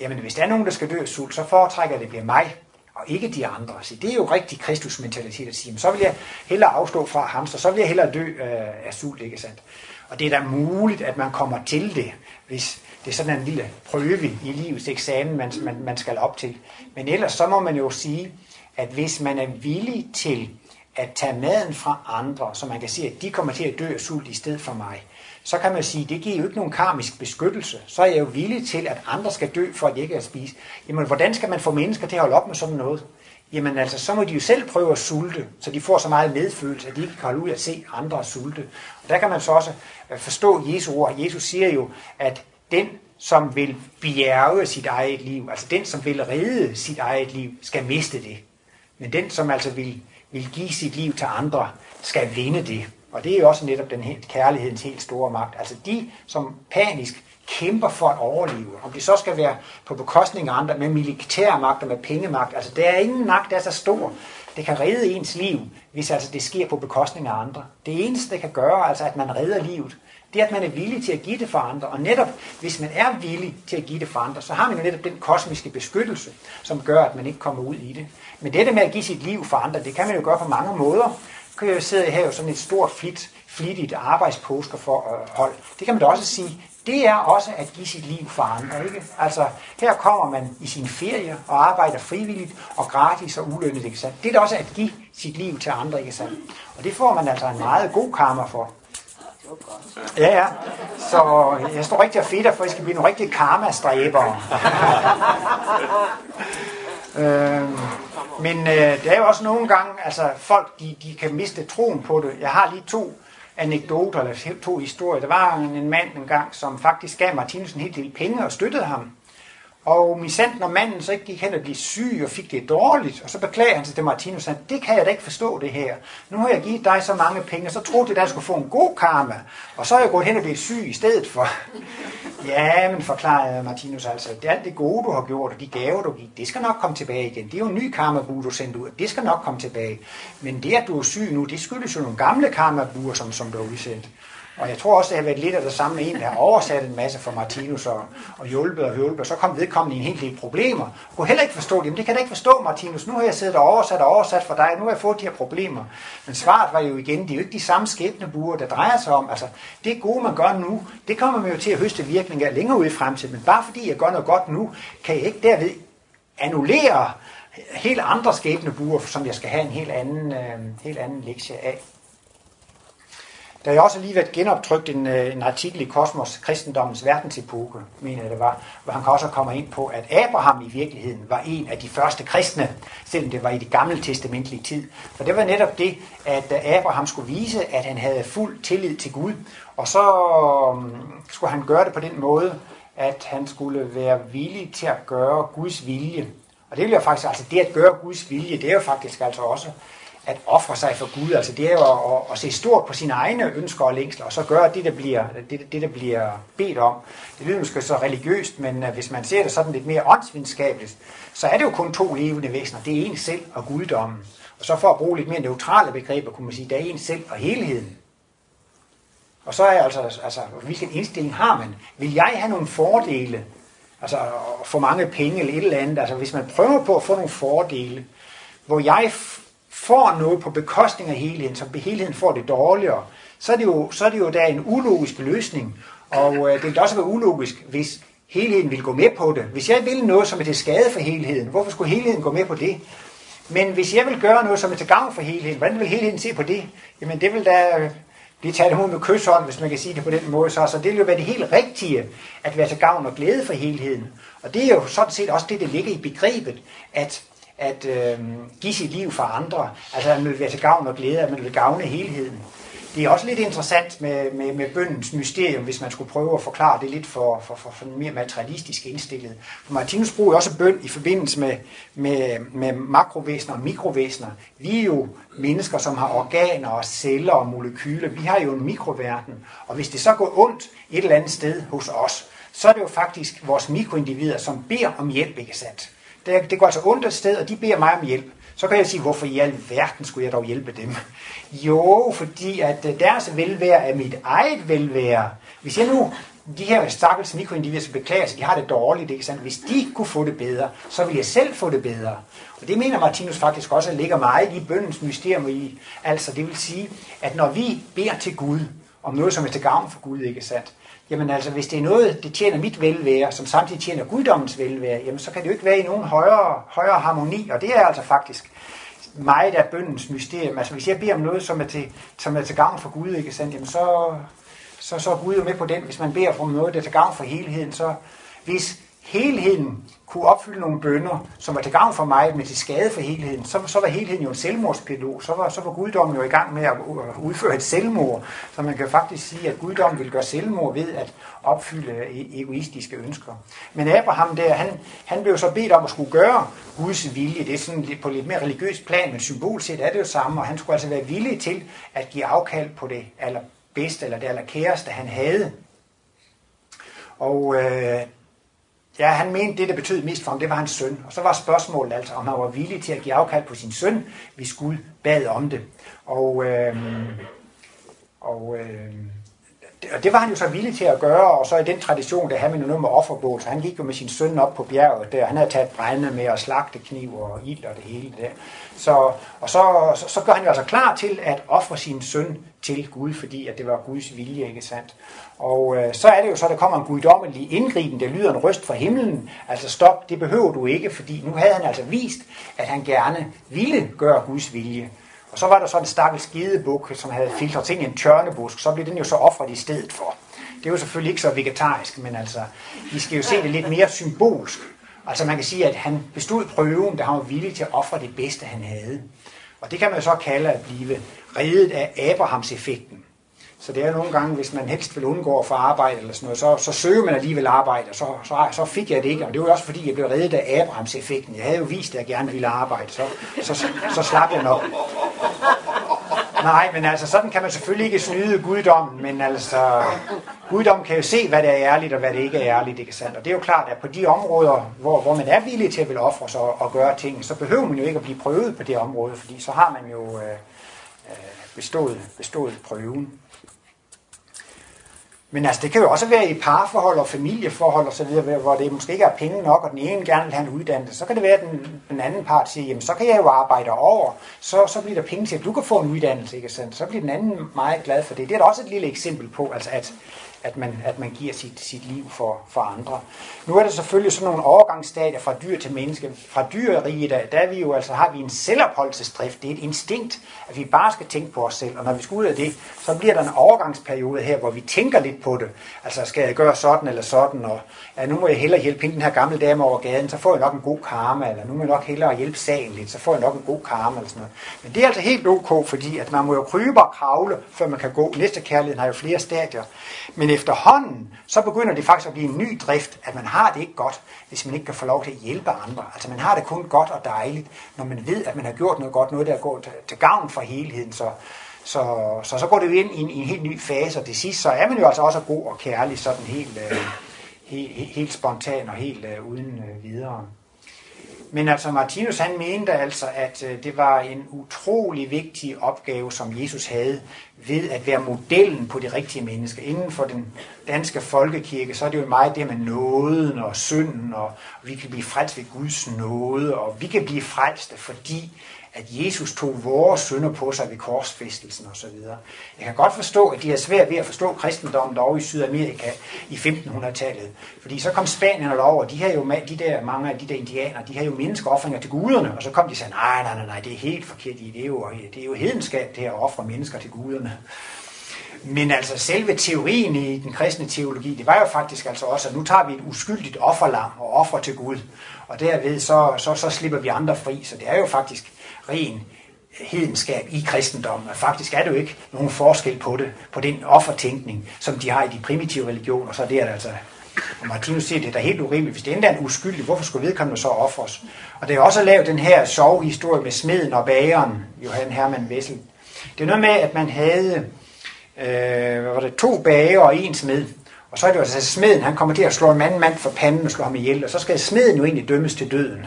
Jamen, hvis der er nogen, der skal dø af sult, så foretrækker det bliver mig, og ikke de andre. Så det er jo rigtig kristusmentalitet at sige, men så vil jeg hellere afstå fra hamster, så vil jeg hellere dø øh, af sult, ikke sandt? Og det er da muligt, at man kommer til det, hvis det er sådan en lille prøve i livets eksamen, man, man, man skal op til. Men ellers så må man jo sige, at hvis man er villig til at tage maden fra andre, så man kan sige, at de kommer til at dø af sult i stedet for mig, så kan man sige, at det giver jo ikke nogen karmisk beskyttelse. Så er jeg jo villig til, at andre skal dø, for at jeg ikke kan spise. Jamen, hvordan skal man få mennesker til at holde op med sådan noget? Jamen altså, så må de jo selv prøve at sulte, så de får så meget medfølelse, at de ikke kan holde ud at se andre sulte. Og der kan man så også øh, forstå Jesu ord. Jesus siger jo, at den, som vil bjerge sit eget liv, altså den, som vil redde sit eget liv, skal miste det. Men den, som altså vil, vil give sit liv til andre, skal vinde det. Og det er jo også netop den helt, kærlighedens helt store magt. Altså de, som panisk kæmper for at overleve, om det så skal være på bekostning af andre, med militærmagt og med pengemagt, altså der er ingen magt, der er så stor, det kan redde ens liv, hvis altså det sker på bekostning af andre. Det eneste, det kan gøre, altså at man redder livet, det er, at man er villig til at give det for andre. Og netop, hvis man er villig til at give det for andre, så har man jo netop den kosmiske beskyttelse, som gør, at man ikke kommer ud i det. Men dette med at give sit liv for andre, det kan man jo gøre på mange måder. kan jeg jo sidde her jo sådan et stort, flit, flittigt arbejdspåsker for øh, hold. Det kan man da også sige, det er også at give sit liv for andre. Ikke? Altså, her kommer man i sin ferie og arbejder frivilligt og gratis og ulønnet. Ikke sandt? Det er da også at give sit liv til andre. Ikke sandt? Og det får man altså en meget god karma for. Ja, ja. Så jeg står rigtig og fedter, for I skal blive nogle rigtige karma-stræbere. øh, men øh, det er jo også nogle gange, altså folk, de, de kan miste troen på det. Jeg har lige to anekdoter, eller to historier. Der var en mand en gang, som faktisk gav Martinus en hel del penge og støttede ham. Og misanten når manden så ikke gik hen og blev syg og fik det dårligt, og så beklager han sig til Martinus, han, det kan jeg da ikke forstå det her. Nu har jeg givet dig så mange penge, og så troede jeg, at jeg skulle få en god karma, og så er jeg gået hen og blevet syg i stedet for. Ja, men forklarede Martinus altså, det er alt det gode, du har gjort, og de gaver, du giver, det skal nok komme tilbage igen. Det er jo en ny karmabu, du sendte ud, det skal nok komme tilbage. Men det, at du er syg nu, det skyldes jo nogle gamle karmabuer, som, som du har udsendt. Og jeg tror også, det har været lidt af det samme en, der har oversat en masse for Martinus og, og hjulpet og hjulpet, og så kom vedkommende i en hel del problemer. Jeg kunne heller ikke forstå det. Jamen, det kan jeg ikke forstå, Martinus. Nu har jeg siddet og oversat og oversat for dig, nu har jeg fået de her problemer. Men svaret var jo igen, det er jo ikke de samme skæbnebuer, der drejer sig om. Altså, det gode, man gør nu, det kommer man jo til at høste virkninger af længere ud i fremtiden. Men bare fordi jeg gør noget godt nu, kan jeg ikke derved annullere helt andre skæbnebuer, som jeg skal have en helt anden, øh, helt anden lektie af. Der er også lige været genoptrykt en, øh, en artikel i Kosmos, kristendommens verdensepoke, mener jeg det var, hvor han også kommer ind på, at Abraham i virkeligheden var en af de første kristne, selvom det var i det gamle testamentlige tid. For det var netop det, at øh, Abraham skulle vise, at han havde fuld tillid til Gud, og så mm, skulle han gøre det på den måde, at han skulle være villig til at gøre Guds vilje. Og det vil jeg faktisk, altså det at gøre Guds vilje, det er jo faktisk altså også at ofre sig for Gud. Altså det er jo at, at, at se stort på sine egne ønsker og længsler, og så gøre det, der bliver, det, det, der bliver bedt om. Det lyder måske så religiøst, men øh, hvis man ser det sådan lidt mere åndsvidenskabeligt, så er det jo kun to levende væsener. Det er en selv og guddommen. Og så for at bruge lidt mere neutrale begreber, kunne man sige, der er en selv og helheden. Og så er altså, altså, hvilken indstilling har man? Vil jeg have nogle fordele? Altså få mange penge eller et eller andet. Altså hvis man prøver på at få nogle fordele, hvor jeg får noget på bekostning af helheden, så helheden får det dårligere, så er det jo, så er det jo da en ulogisk løsning. Og øh, det vil også være ulogisk, hvis helheden vil gå med på det. Hvis jeg vil noget, som er til skade for helheden, hvorfor skulle helheden gå med på det? Men hvis jeg vil gøre noget, som er til gavn for helheden, hvordan vil helheden se på det? Jamen det vil da øh, blive taget imod med kysshånd, hvis man kan sige det på den måde. Så, så det vil jo være det helt rigtige, at være til gavn og glæde for helheden. Og det er jo sådan set også det, der ligger i begrebet, at at øh, give sit liv for andre. Altså at man vil være til gavn og glæde, at man vil gavne helheden. Det er også lidt interessant med, med, med bøndens mysterium, hvis man skulle prøve at forklare det lidt for, for, for, for mere materialistisk indstillet. For Martinus bruger også bøn i forbindelse med, med, med makrovæsener og mikrovæsener. Vi er jo mennesker, som har organer og celler og molekyler. Vi har jo en mikroverden. Og hvis det så går ondt et eller andet sted hos os, så er det jo faktisk vores mikroindivider, som beder om hjælp, ikke sandt? Det, det går altså ondt et sted, og de beder mig om hjælp. Så kan jeg sige, hvorfor i alverden skulle jeg dog hjælpe dem? Jo, fordi at øh, deres velvære er mit eget velvære. Hvis jeg nu, de her stakkels mikroindivider, som beklager sig, de har det dårligt, ikke sandt? Hvis de kunne få det bedre, så vil jeg selv få det bedre. Og det mener Martinus faktisk også, at ligger meget i bøndens mysterium i. Altså, det vil sige, at når vi beder til Gud om noget, som er til gavn for Gud, ikke sandt? Jamen altså, hvis det er noget, det tjener mit velvære, som samtidig tjener guddommens velvære, jamen så kan det jo ikke være i nogen højere, højere harmoni, og det er altså faktisk meget af bøndens mysterium. Altså hvis jeg beder om noget, som er til, som er til gavn for Gud, ikke sandt, jamen så, så, så er Gud jo med på den. Hvis man beder om noget, der er til gavn for helheden, så hvis helheden kunne opfylde nogle bønder, som var til gavn for mig, men til skade for helheden, så, så var helheden jo en selvmordspilot. Så var, så var guddommen jo i gang med at udføre et selvmord. Så man kan faktisk sige, at guddommen vil gøre selvmord ved at opfylde e, egoistiske ønsker. Men Abraham der, han, han blev så bedt om at skulle gøre Guds vilje. Det er sådan lidt, på lidt mere religiøst plan, men symbolset er det jo samme, og han skulle altså være villig til at give afkald på det allerbedste eller det allerkæreste, han havde. Og øh, Ja, han mente, det, der betød mest for ham, det var hans søn. Og så var spørgsmålet altså, om han var villig til at give afkald på sin søn, hvis Gud bad om det. Og, øh, og øh, og det var han jo så villig til at gøre, og så i den tradition, der havde man jo noget med offerbål, så han gik jo med sin søn op på bjerget der, han havde taget brænde med og slagte kniv og ild og det hele der. Så, og så, så, så gør han jo altså klar til at ofre sin søn til Gud, fordi at det var Guds vilje, ikke sandt? Og øh, så er det jo så, der kommer en guddommelig indgriben, der lyder en røst fra himlen. Altså stop, det behøver du ikke, fordi nu havde han altså vist, at han gerne ville gøre Guds vilje. Og så var der så en stakkels skidebuk, som havde filtret ind i en tørnebusk. Så blev den jo så offret i stedet for. Det er jo selvfølgelig ikke så vegetarisk, men altså, vi skal jo se det lidt mere symbolsk. Altså man kan sige, at han bestod prøven, da han var villig til at ofre det bedste, han havde. Og det kan man jo så kalde at blive reddet af Abrahams-effekten. Så det er nogle gange, hvis man helst vil undgå at få arbejde eller sådan noget, så, så søger man alligevel arbejde, og så, så, så fik jeg det ikke. Og det var også fordi, jeg blev reddet af Abrahams-effekten. Jeg havde jo vist, at jeg gerne ville arbejde, så, så, så, så slap jeg nok. Nej, men altså, sådan kan man selvfølgelig ikke snyde guddommen, men altså, guddommen kan jo se, hvad det er ærligt, og hvad det ikke er ærligt, ikke sandt? Og det er jo klart, at på de områder, hvor, hvor man er villig til at vil ofre sig og, og gøre ting, så behøver man jo ikke at blive prøvet på det område, fordi så har man jo øh, øh Øh, bestået, bestået prøven. Men altså, det kan jo også være i parforhold og familieforhold og så videre, hvor det måske ikke er penge nok, og den ene gerne vil have en uddannelse. Så kan det være, at den, den anden part siger, jamen så kan jeg jo arbejde over, så, så bliver der penge til, at du kan få en uddannelse, ikke sandt? Så bliver den anden meget glad for det. Det er da også et lille eksempel på, altså at at man, at man giver sit, sit liv for, for andre. Nu er der selvfølgelig sådan nogle overgangsstadier fra dyr til menneske. Fra dyrerige, der, der er vi jo, altså, har vi en selvopholdelsesdrift. Det er et instinkt, at vi bare skal tænke på os selv. Og når vi skal ud af det, så bliver der en overgangsperiode her, hvor vi tænker lidt på det. Altså, skal jeg gøre sådan eller sådan? Og ja, nu må jeg hellere hjælpe den her gamle dame over gaden, så får jeg nok en god karma. Eller nu må jeg nok hellere hjælpe sagen lidt, så får jeg nok en god karma. Eller sådan noget. Men det er altså helt ok, fordi at man må jo krybe og kravle, før man kan gå. Næste kærlighed har jo flere stadier. Men efterhånden, så begynder det faktisk at blive en ny drift, at man har det ikke godt, hvis man ikke kan få lov til at hjælpe andre. Altså man har det kun godt og dejligt, når man ved, at man har gjort noget godt, noget der går til, til gavn for helheden. Så, så, så, så går det jo ind i en, i en helt ny fase, og det sidste, så er man jo altså også god og kærlig, sådan helt, øh, helt, helt spontan og helt øh, uden øh, videre. Men altså Martinus han mente altså, at øh, det var en utrolig vigtig opgave, som Jesus havde ved at være modellen på de rigtige mennesker. Inden for den danske folkekirke, så er det jo meget det med nåden og synden, og vi kan blive frelst ved Guds nåde, og vi kan blive frelste, fordi at Jesus tog vores synder på sig ved korsfæstelsen osv. Jeg kan godt forstå, at de er svært ved at forstå kristendommen derovre i Sydamerika i 1500-tallet. Fordi så kom spanierne over, de her jo de der, mange af de der indianere, de har jo menneskeoffringer til guderne, og så kom de og sagde, nej, nej, nej, nej, det er helt forkert, det er jo, det er jo hedenskab det at ofre mennesker til guderne. Men altså selve teorien i den kristne teologi, det var jo faktisk altså også, at nu tager vi et uskyldigt offerlam og offer til Gud, og derved så, så, så slipper vi andre fri. Så det er jo faktisk ren hedenskab i kristendommen. Og faktisk er det jo ikke nogen forskel på det, på den offertænkning, som de har i de primitive religioner. Så det er det altså, og Martinus siger, det er da helt urimeligt. Hvis det endda er en uskyldig, hvorfor skulle vedkommende så offres? Og det er også lavet den her sjove historie med smeden og bageren, Johan Hermann Wessel. Det er noget med, at man havde øh, hvad var det, to bager og en smed. Og så er det jo altså smeden, han kommer til at slå en mand mand for panden og slå ham ihjel, og så skal smeden jo egentlig dømmes til døden.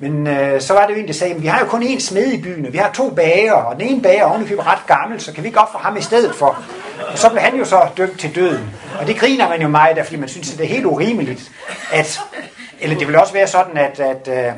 Men øh, så var det jo en, der sagde, at vi har jo kun én smed i byen, og vi har to bager, og den ene bager er ret gammel, så kan vi ikke ofre ham i stedet for. Og så blev han jo så dømt til døden. Og det griner man jo meget af, fordi man synes, at det er helt urimeligt, at, eller det vil også være sådan, at, at, at,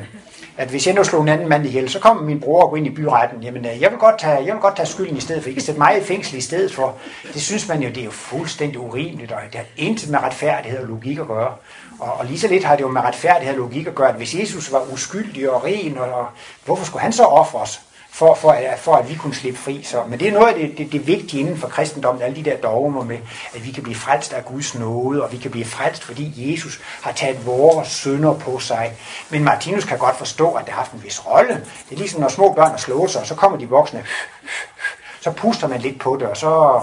at hvis jeg nu slog en anden mand ihjel, så kommer min bror og går ind i byretten. Jamen, øh, jeg vil godt tage, jeg vil godt tage skylden i stedet for. I kan sætte mig i fængsel i stedet for. Det synes man jo, det er jo fuldstændig urimeligt, og det har intet med retfærdighed og logik at gøre. Og, og lige så lidt har det jo med retfærdighed og logik at gøre, at hvis Jesus var uskyldig og ren, og, og hvorfor skulle han så os? for, for, at, for at vi kunne slippe fri. Så, men det er noget af det, det, det vigtige inden for kristendommen, alle de der dogmer med, at vi kan blive frelst af Guds nåde, og vi kan blive frelst, fordi Jesus har taget vores synder på sig. Men Martinus kan godt forstå, at det har haft en vis rolle. Det er ligesom når små børn har slået sig, og så kommer de voksne, så puster man lidt på det, og så,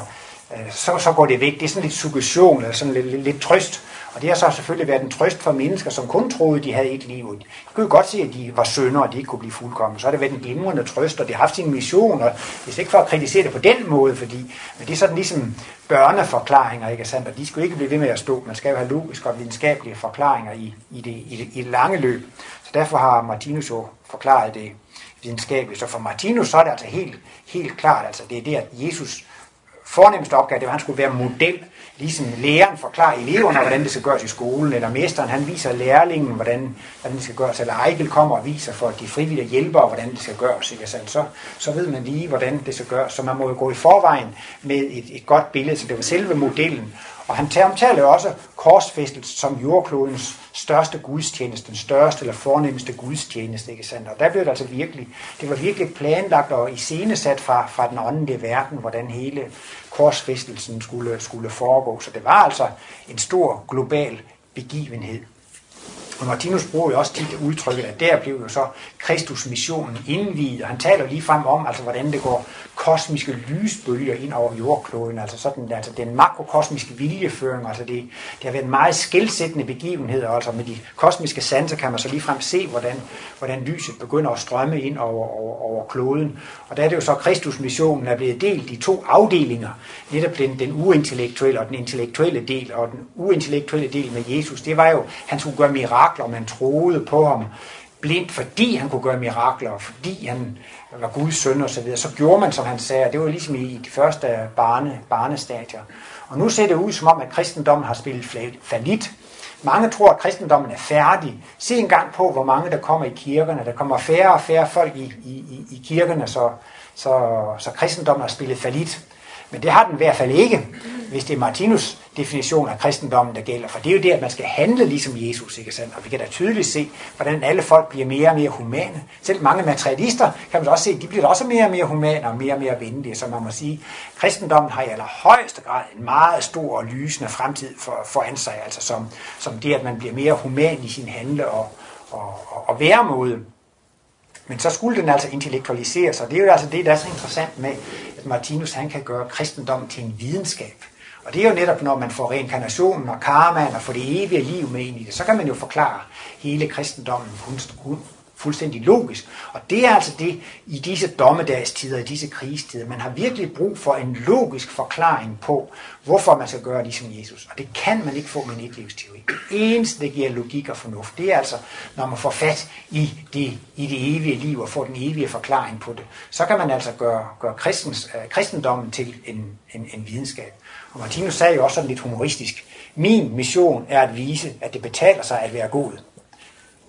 øh, så, så går det væk. Det er sådan lidt suggestion, eller sådan lidt, lidt, lidt trøst. Og det har så selvfølgelig været en trøst for mennesker, som kun troede, de havde et liv. De kunne jo godt se, at de var sønder, og de ikke kunne blive fuldkommen. Så har det været en glimrende trøst, og det har haft sin mission, og det er ikke for at kritisere det på den måde, fordi men det er sådan ligesom børneforklaringer, ikke sandt? Og de skulle ikke blive ved med at stå. Man skal jo have logiske og videnskabelige forklaringer i, i, det, i, det, i det lange løb. Så derfor har Martinus jo forklaret det videnskabeligt. Så for Martinus så er det altså helt, helt klart, altså det er det, at Jesus fornemmeste opgave, det var, at han skulle være model ligesom læreren forklarer eleverne, hvordan det skal gøres i skolen, eller mesteren han viser lærlingen, hvordan, hvordan det skal gøres, eller Ejkel kommer og viser for de frivillige hjælpere, hvordan det skal gøres. Ikke? Altså, så, så ved man lige, hvordan det skal gøres. Så man må jo gå i forvejen med et, et godt billede, så det var selve modellen. Og han omtaler jo også korsfæstelsen som jordklodens største gudstjeneste, den største eller fornemmeste gudstjeneste, ikke sandt? Og der blev det altså virkelig, det var virkelig planlagt og iscenesat fra, fra den åndelige verden, hvordan hele korsfæstelsen skulle, skulle foregå. Så det var altså en stor global begivenhed. Og Martinus bruger jo også tit udtrykket, at der blev jo så Kristus missionen indviet, og han taler lige frem om, altså hvordan det går kosmiske lysbølger ind over jordkloden, altså sådan, altså den makrokosmiske viljeføring, altså det, det har været en meget skældsættende begivenhed, altså med de kosmiske sanser kan man så lige frem se, hvordan, hvordan lyset begynder at strømme ind over, over, over kloden. Og der er det jo så, at Kristus missionen er blevet delt i to afdelinger, netop den, den uintellektuelle og den intellektuelle del, og den uintellektuelle del med Jesus, det var jo, han skulle gøre mirakler, man troede på ham, blindt, fordi han kunne gøre mirakler, og fordi han var Guds søn og så videre, så gjorde man, som han sagde, det var ligesom i de første barne, barnestadier. Og nu ser det ud som om, at kristendommen har spillet falit. Mange tror, at kristendommen er færdig. Se engang på, hvor mange der kommer i kirkerne. Der kommer færre og færre folk i, i, i kirkerne, så, så, så kristendommen har spillet falit. Men det har den i hvert fald ikke, hvis det er Martinus definition af kristendommen, der gælder. For det er jo det, at man skal handle ligesom Jesus, ikke sandt? Og vi kan da tydeligt se, hvordan alle folk bliver mere og mere humane. Selv mange materialister kan man også se, de bliver også mere og mere humane og mere og mere venlige. Så man må sige, kristendommen har i allerhøjeste grad en meget stor og lysende fremtid for, foran sig, altså som, som det, at man bliver mere human i sin handle og, og, og, og væremåde. Men så skulle den altså intellektualiseres, og det er jo altså det, der er så interessant med, at Martinus han kan gøre kristendommen til en videnskab. Og det er jo netop, når man får reinkarnationen og karmaen og får det evige liv med ind i det, så kan man jo forklare hele kristendommen fuldstændig logisk. Og det er altså det i disse dommedagstider, i disse krigstider. Man har virkelig brug for en logisk forklaring på, hvorfor man skal gøre ligesom Jesus. Og det kan man ikke få med en etlivsteori. Det eneste, der giver logik og fornuft, det er altså, når man får fat i det, i det evige liv og får den evige forklaring på det. Så kan man altså gøre, gøre kristens, øh, kristendommen til en, en, en videnskab. Og Martinus sagde jo også sådan lidt humoristisk, min mission er at vise, at det betaler sig at være god.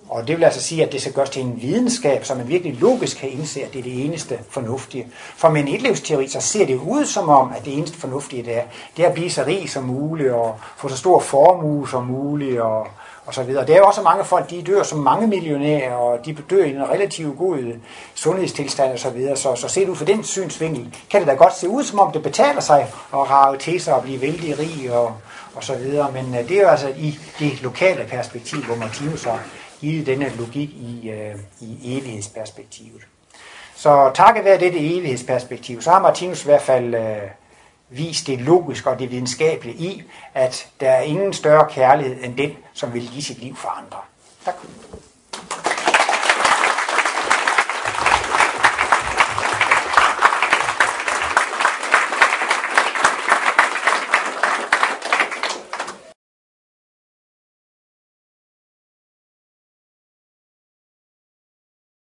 Og det vil altså sige, at det skal gøres til en videnskab, så man virkelig logisk kan indse, at det er det eneste fornuftige. For med en etlivsteori, så ser det ud som om, at det eneste fornuftige det er, det er at blive så rig som muligt, og få så stor formue som muligt, og, og så videre. Det er jo også mange folk, de dør som mange millionærer, og de dør i en relativt god øh, sundhedstilstand og så videre. Så, så set ud fra den synsvinkel, kan det da godt se ud, som om det betaler sig at rave til sig og blive vældig rig og, og så videre. Men øh, det er jo altså i det lokale perspektiv, hvor Martinus har givet denne logik i, øh, i evighedsperspektivet. Så takket være dette evighedsperspektiv, så har Martinus i hvert fald øh, vist det logiske og det videnskabelige i, at der er ingen større kærlighed end den, som vil give sit liv for andre. Tak.